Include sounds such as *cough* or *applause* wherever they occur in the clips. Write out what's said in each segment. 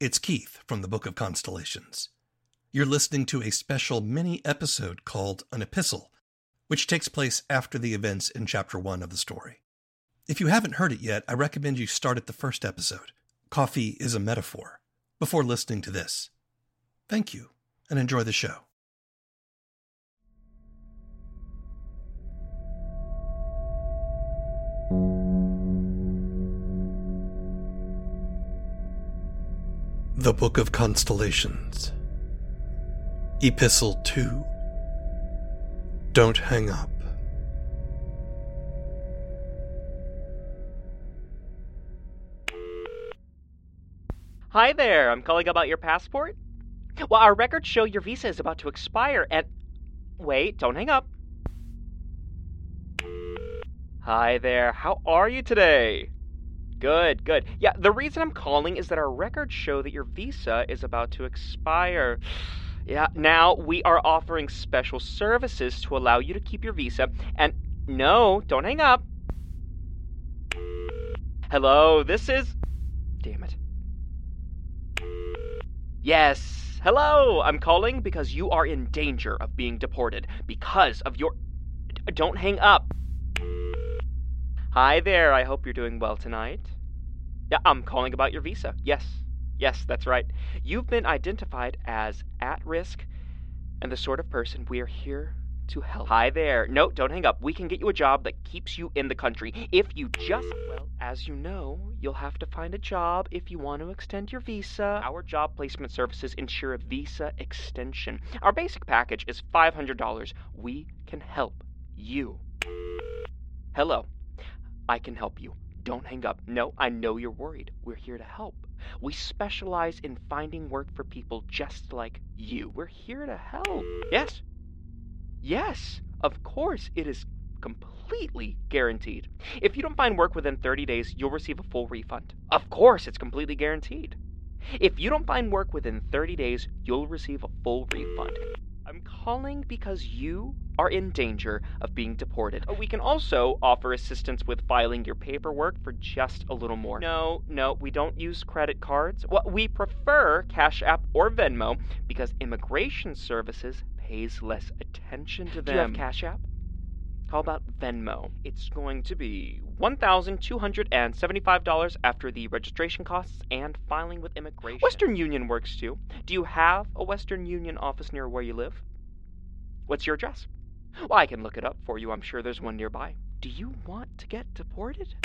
it's Keith from the Book of Constellations. You're listening to a special mini episode called An Epistle, which takes place after the events in Chapter 1 of the story. If you haven't heard it yet, I recommend you start at the first episode, Coffee is a Metaphor, before listening to this. Thank you, and enjoy the show. The Book of Constellations, Epistle 2. Don't hang up. Hi there, I'm calling about your passport. Well, our records show your visa is about to expire and. Wait, don't hang up. Hi there, how are you today? Good, good. Yeah, the reason I'm calling is that our records show that your visa is about to expire. *sighs* Yeah, now we are offering special services to allow you to keep your visa. And no, don't hang up. Hello, this is. Damn it. Yes. Hello. I'm calling because you are in danger of being deported because of your. Don't hang up. Hi there. I hope you're doing well tonight. Yeah, I'm calling about your visa. Yes. Yes, that's right. You've been identified as at risk and the sort of person we are here to help. Hi there. No, don't hang up. We can get you a job that keeps you in the country. If you just, well, as you know, you'll have to find a job if you want to extend your visa. Our job placement services ensure a visa extension. Our basic package is $500. We can help you. Hello. I can help you. Don't hang up. No, I know you're worried. We're here to help. We specialize in finding work for people just like you. We're here to help. Yes. Yes, of course, it is completely guaranteed. If you don't find work within 30 days, you'll receive a full refund. Of course, it's completely guaranteed. If you don't find work within 30 days, you'll receive a full refund. I'm calling because you are in danger of being deported. Uh, we can also offer assistance with filing your paperwork for just a little more. No, no, we don't use credit cards. Well, we prefer Cash App or Venmo because immigration services pays less attention to them. Do you have Cash App? How about Venmo? It's going to be $1,275 after the registration costs and filing with immigration. Western Union works too. Do you have a Western Union office near where you live? What's your address? Well, I can look it up for you. I'm sure there's one nearby. Do you want to get deported?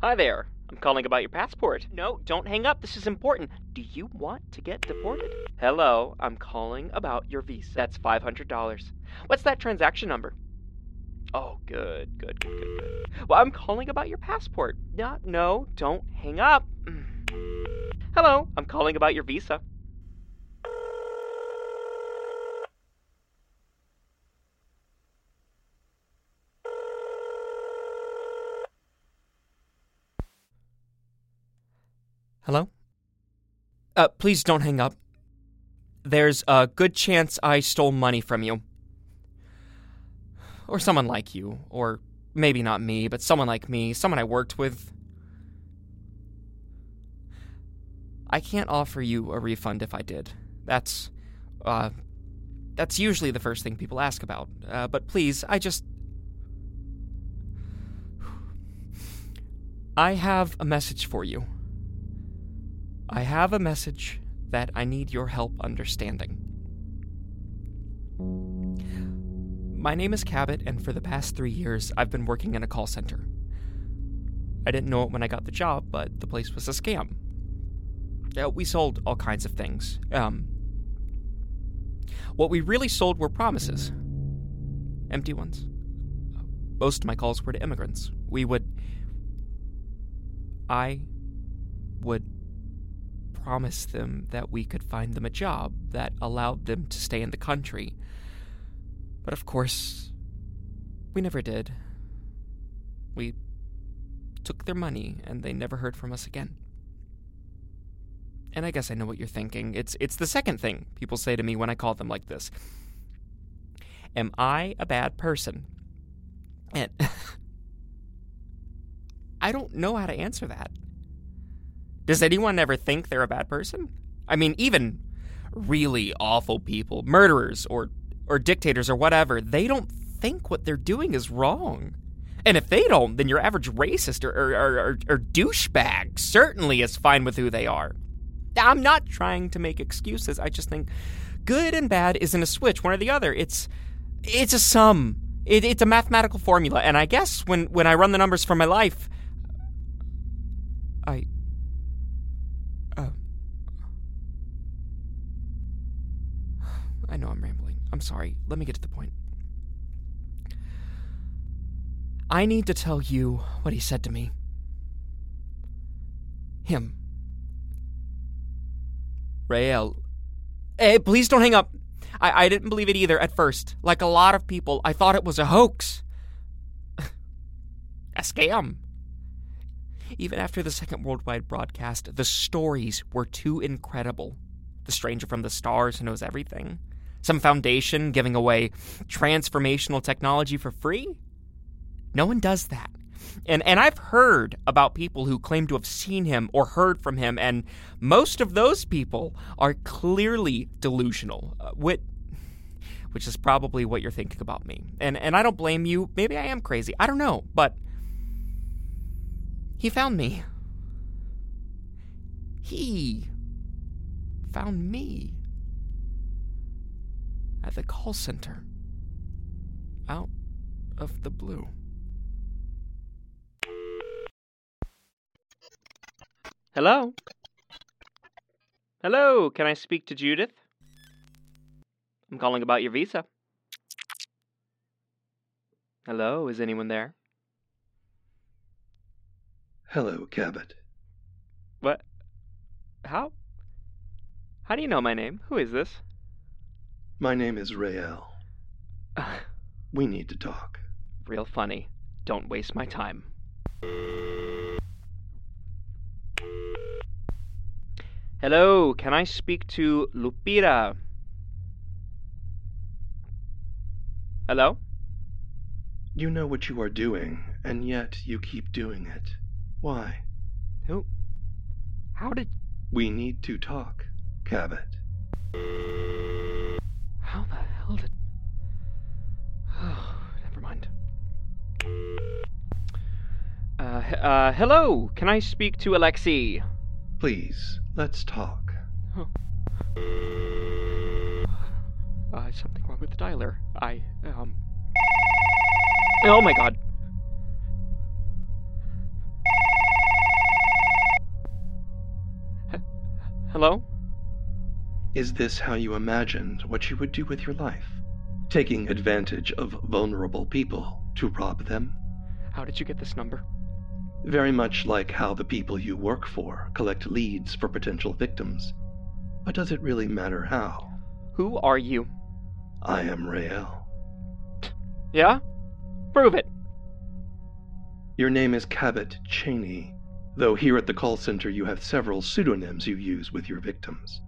Hi there. I'm calling about your passport. No, don't hang up. This is important. Do you want to get deported? Hello, I'm calling about your visa. That's $500. What's that transaction number? Oh, good, good, good, good, good. Well, I'm calling about your passport. No, no, don't hang up. *sighs* Hello, I'm calling about your visa. Hello? Uh, please don't hang up. There's a good chance I stole money from you. Or someone like you. Or maybe not me, but someone like me, someone I worked with. I can't offer you a refund if I did. That's, uh, that's usually the first thing people ask about. Uh, but please, I just. I have a message for you. I have a message that I need your help understanding. My name is Cabot, and for the past three years, I've been working in a call center. I didn't know it when I got the job, but the place was a scam. We sold all kinds of things. Um, what we really sold were promises empty ones. Most of my calls were to immigrants. We would. I would promise them that we could find them a job that allowed them to stay in the country. But of course, we never did. We took their money and they never heard from us again. And I guess I know what you're thinking. It's it's the second thing people say to me when I call them like this. Am I a bad person? And *laughs* I don't know how to answer that. Does anyone ever think they're a bad person? I mean, even really awful people, murderers or or dictators or whatever, they don't think what they're doing is wrong. And if they don't, then your average racist or, or, or, or douchebag certainly is fine with who they are. I'm not trying to make excuses. I just think good and bad isn't a switch, one or the other. It's it's a sum. It, it's a mathematical formula. And I guess when when I run the numbers for my life, I. Uh, I know I'm sorry. Let me get to the point. I need to tell you what he said to me. Him. Rael. Hey, please don't hang up. I, I didn't believe it either at first. Like a lot of people, I thought it was a hoax. *laughs* a scam. Even after the second worldwide broadcast, the stories were too incredible. The stranger from the stars who knows everything. Some foundation giving away transformational technology for free? No one does that. And and I've heard about people who claim to have seen him or heard from him, and most of those people are clearly delusional. Uh, which, which is probably what you're thinking about me. And and I don't blame you. Maybe I am crazy. I don't know, but he found me. He found me at the call center out of the blue. Hello? Hello, can I speak to Judith? I'm calling about your visa. Hello, is anyone there? Hello, Cabot. What? How? How do you know my name? Who is this? My name is Rael. *sighs* We need to talk. Real funny. Don't waste my time. Hello, can I speak to Lupita? Hello? You know what you are doing, and yet you keep doing it. Why? Who? How did. We need to talk, Cabot. Hell did. Oh, never mind. Uh, uh, hello, can I speak to Alexei? Please, let's talk. Uh, something wrong with the dialer. I, um. Oh my god. H- Hello? Is this how you imagined what you would do with your life? Taking advantage of vulnerable people to rob them? How did you get this number? Very much like how the people you work for collect leads for potential victims. But does it really matter how? Who are you? I am Rael. Yeah? Prove it. Your name is Cabot Cheney, though here at the call center you have several pseudonyms you use with your victims.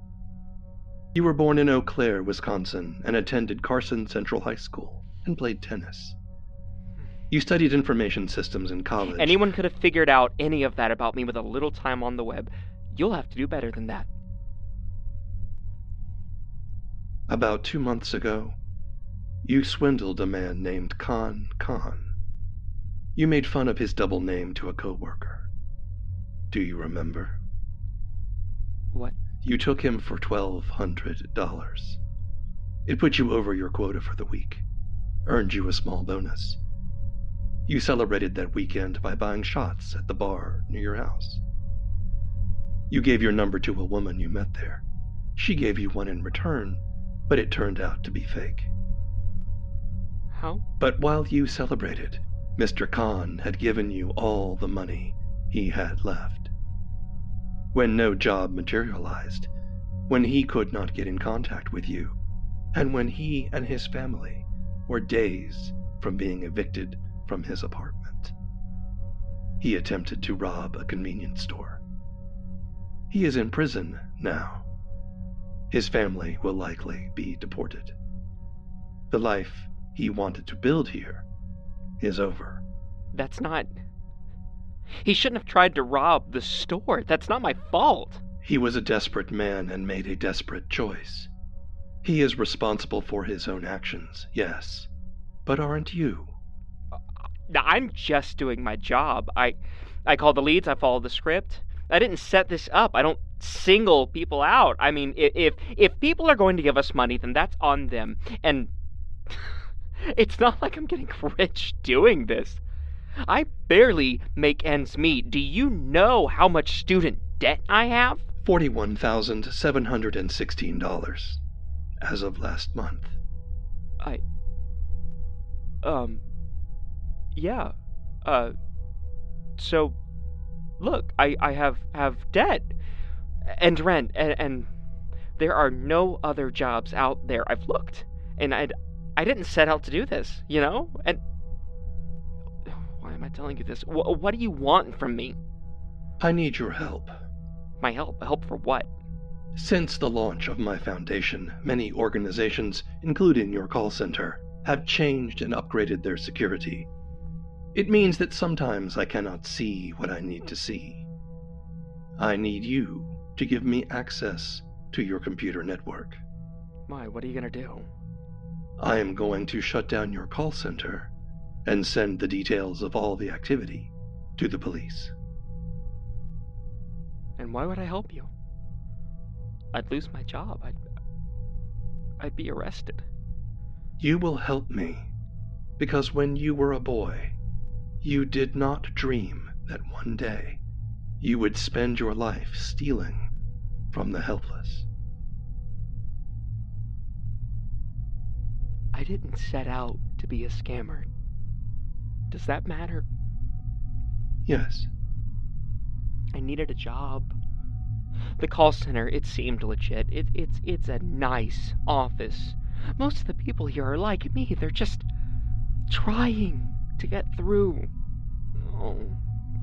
You were born in Eau Claire, Wisconsin, and attended Carson Central High School and played tennis. You studied information systems in college. Anyone could have figured out any of that about me with a little time on the web. You'll have to do better than that. About two months ago, you swindled a man named Khan Khan. You made fun of his double name to a coworker. Do you remember? What? You took him for $1,200. It put you over your quota for the week, earned you a small bonus. You celebrated that weekend by buying shots at the bar near your house. You gave your number to a woman you met there. She gave you one in return, but it turned out to be fake. How? But while you celebrated, Mr. Khan had given you all the money he had left. When no job materialized, when he could not get in contact with you, and when he and his family were days from being evicted from his apartment. He attempted to rob a convenience store. He is in prison now. His family will likely be deported. The life he wanted to build here is over. That's not. He shouldn't have tried to rob the store. That's not my fault. He was a desperate man and made a desperate choice. He is responsible for his own actions, yes. But aren't you? Uh, uh, I'm just doing my job. I I call the leads, I follow the script. I didn't set this up. I don't single people out. I mean, if if people are going to give us money, then that's on them. And *laughs* it's not like I'm getting *laughs* rich doing this. I barely make ends meet. Do you know how much student debt I have? $41,716 as of last month. I. Um. Yeah. Uh. So, look, I, I have, have debt and rent, and, and there are no other jobs out there. I've looked, and I'd, I didn't set out to do this, you know? And am I telling you this? W- what do you want from me? I need your help. My help? Help for what? Since the launch of my foundation, many organizations, including your call center, have changed and upgraded their security. It means that sometimes I cannot see what I need to see. I need you to give me access to your computer network. My, what are you gonna do? I am going to shut down your call center and send the details of all the activity to the police. And why would I help you? I'd lose my job. I'd I'd be arrested. You will help me because when you were a boy, you did not dream that one day you would spend your life stealing from the helpless. I didn't set out to be a scammer. Does that matter? Yes. I needed a job. The call center, it seemed legit. It, it's it's a nice office. Most of the people here are like me. They're just trying to get through. Oh,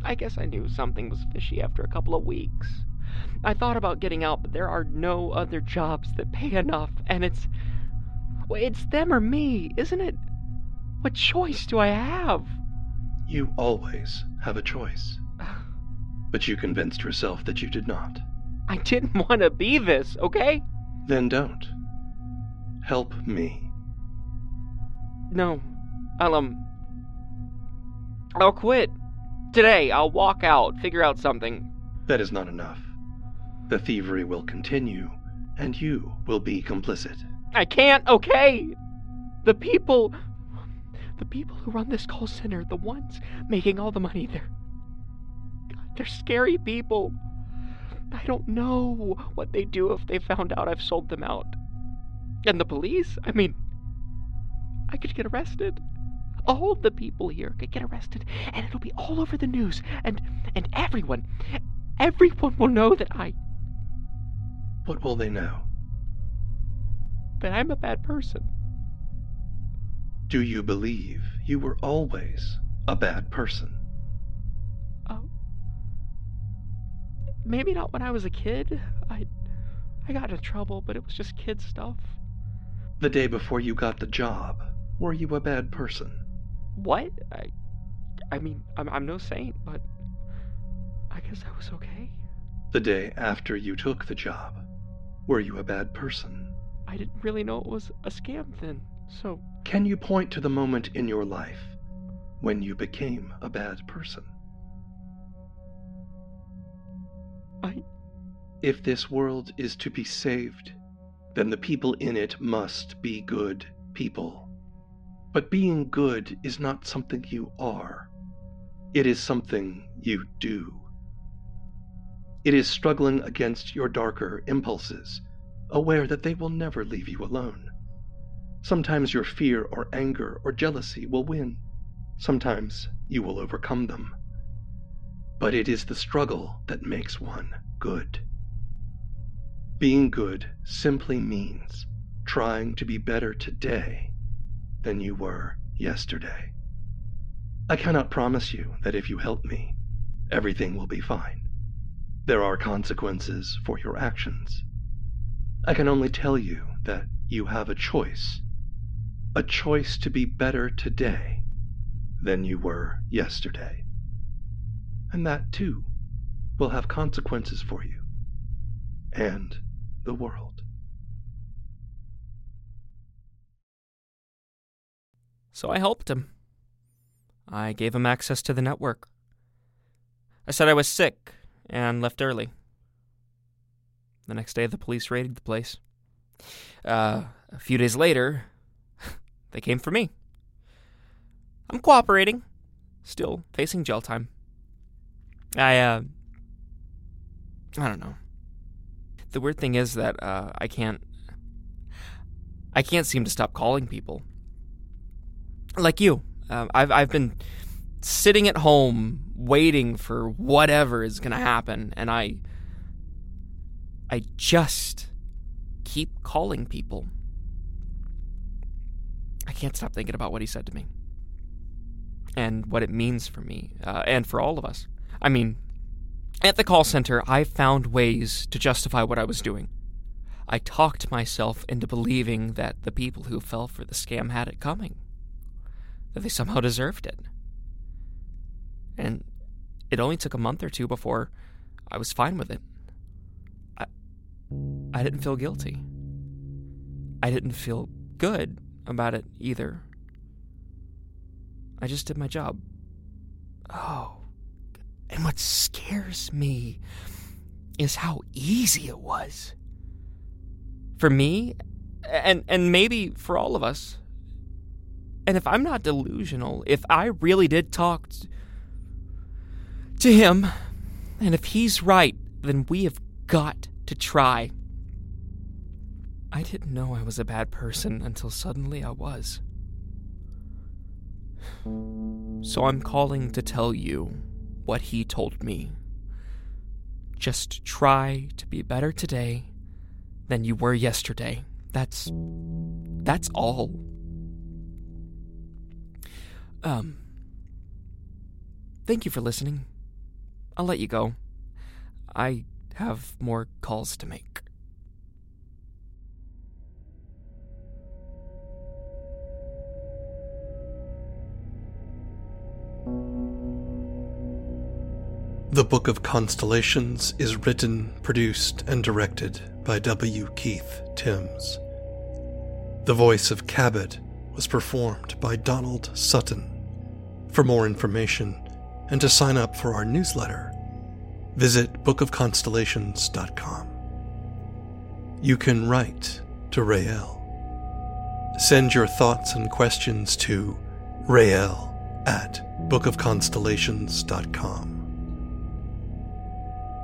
I guess I knew something was fishy after a couple of weeks. I thought about getting out, but there are no other jobs that pay enough, and it's. Well, it's them or me, isn't it? What choice do I have? You always have a choice. But you convinced yourself that you did not. I didn't want to be this, okay? Then don't. Help me. No. I'll, um. I'll quit. Today, I'll walk out, figure out something. That is not enough. The thievery will continue, and you will be complicit. I can't, okay? The people. The people who run this call center, the ones making all the money, they're. God, they're scary people. I don't know what they'd do if they found out I've sold them out. And the police? I mean, I could get arrested. All the people here could get arrested, and it'll be all over the news, and and everyone, everyone will know that I What will they know? that I'm a bad person. Do you believe you were always a bad person? Oh, maybe not when I was a kid. I I got into trouble, but it was just kid stuff. The day before you got the job, were you a bad person? What? I I mean, I'm I'm no saint, but I guess I was okay. The day after you took the job, were you a bad person? I didn't really know it was a scam then. So, Can you point to the moment in your life when you became a bad person? I If this world is to be saved, then the people in it must be good people. But being good is not something you are, it is something you do. It is struggling against your darker impulses, aware that they will never leave you alone. Sometimes your fear or anger or jealousy will win. Sometimes you will overcome them. but it is the struggle that makes one good. Being good simply means trying to be better today than you were yesterday. I cannot promise you that if you help me, everything will be fine. There are consequences for your actions. I can only tell you that you have a choice. A choice to be better today than you were yesterday. And that, too, will have consequences for you and the world. So I helped him. I gave him access to the network. I said I was sick and left early. The next day, the police raided the place. Uh, a few days later, they came for me. I'm cooperating, still facing jail time. I, uh, I don't know. The weird thing is that uh, I can't, I can't seem to stop calling people. Like you, uh, I've I've been sitting at home waiting for whatever is gonna happen, and I, I just keep calling people. Can't stop thinking about what he said to me and what it means for me uh, and for all of us. I mean, at the call center, I found ways to justify what I was doing. I talked myself into believing that the people who fell for the scam had it coming, that they somehow deserved it. And it only took a month or two before I was fine with it. I, I didn't feel guilty. I didn't feel good about it either. I just did my job. Oh. And what scares me is how easy it was. For me, and and maybe for all of us. And if I'm not delusional, if I really did talk to him, and if he's right, then we have got to try. I didn't know I was a bad person until suddenly I was. So I'm calling to tell you what he told me. Just try to be better today than you were yesterday. That's that's all. Um Thank you for listening. I'll let you go. I have more calls to make. The Book of Constellations is written, produced, and directed by W. Keith Tims. The voice of Cabot was performed by Donald Sutton. For more information and to sign up for our newsletter, visit bookofconstellations.com. You can write to Rael. Send your thoughts and questions to Rael at bookofconstellations.com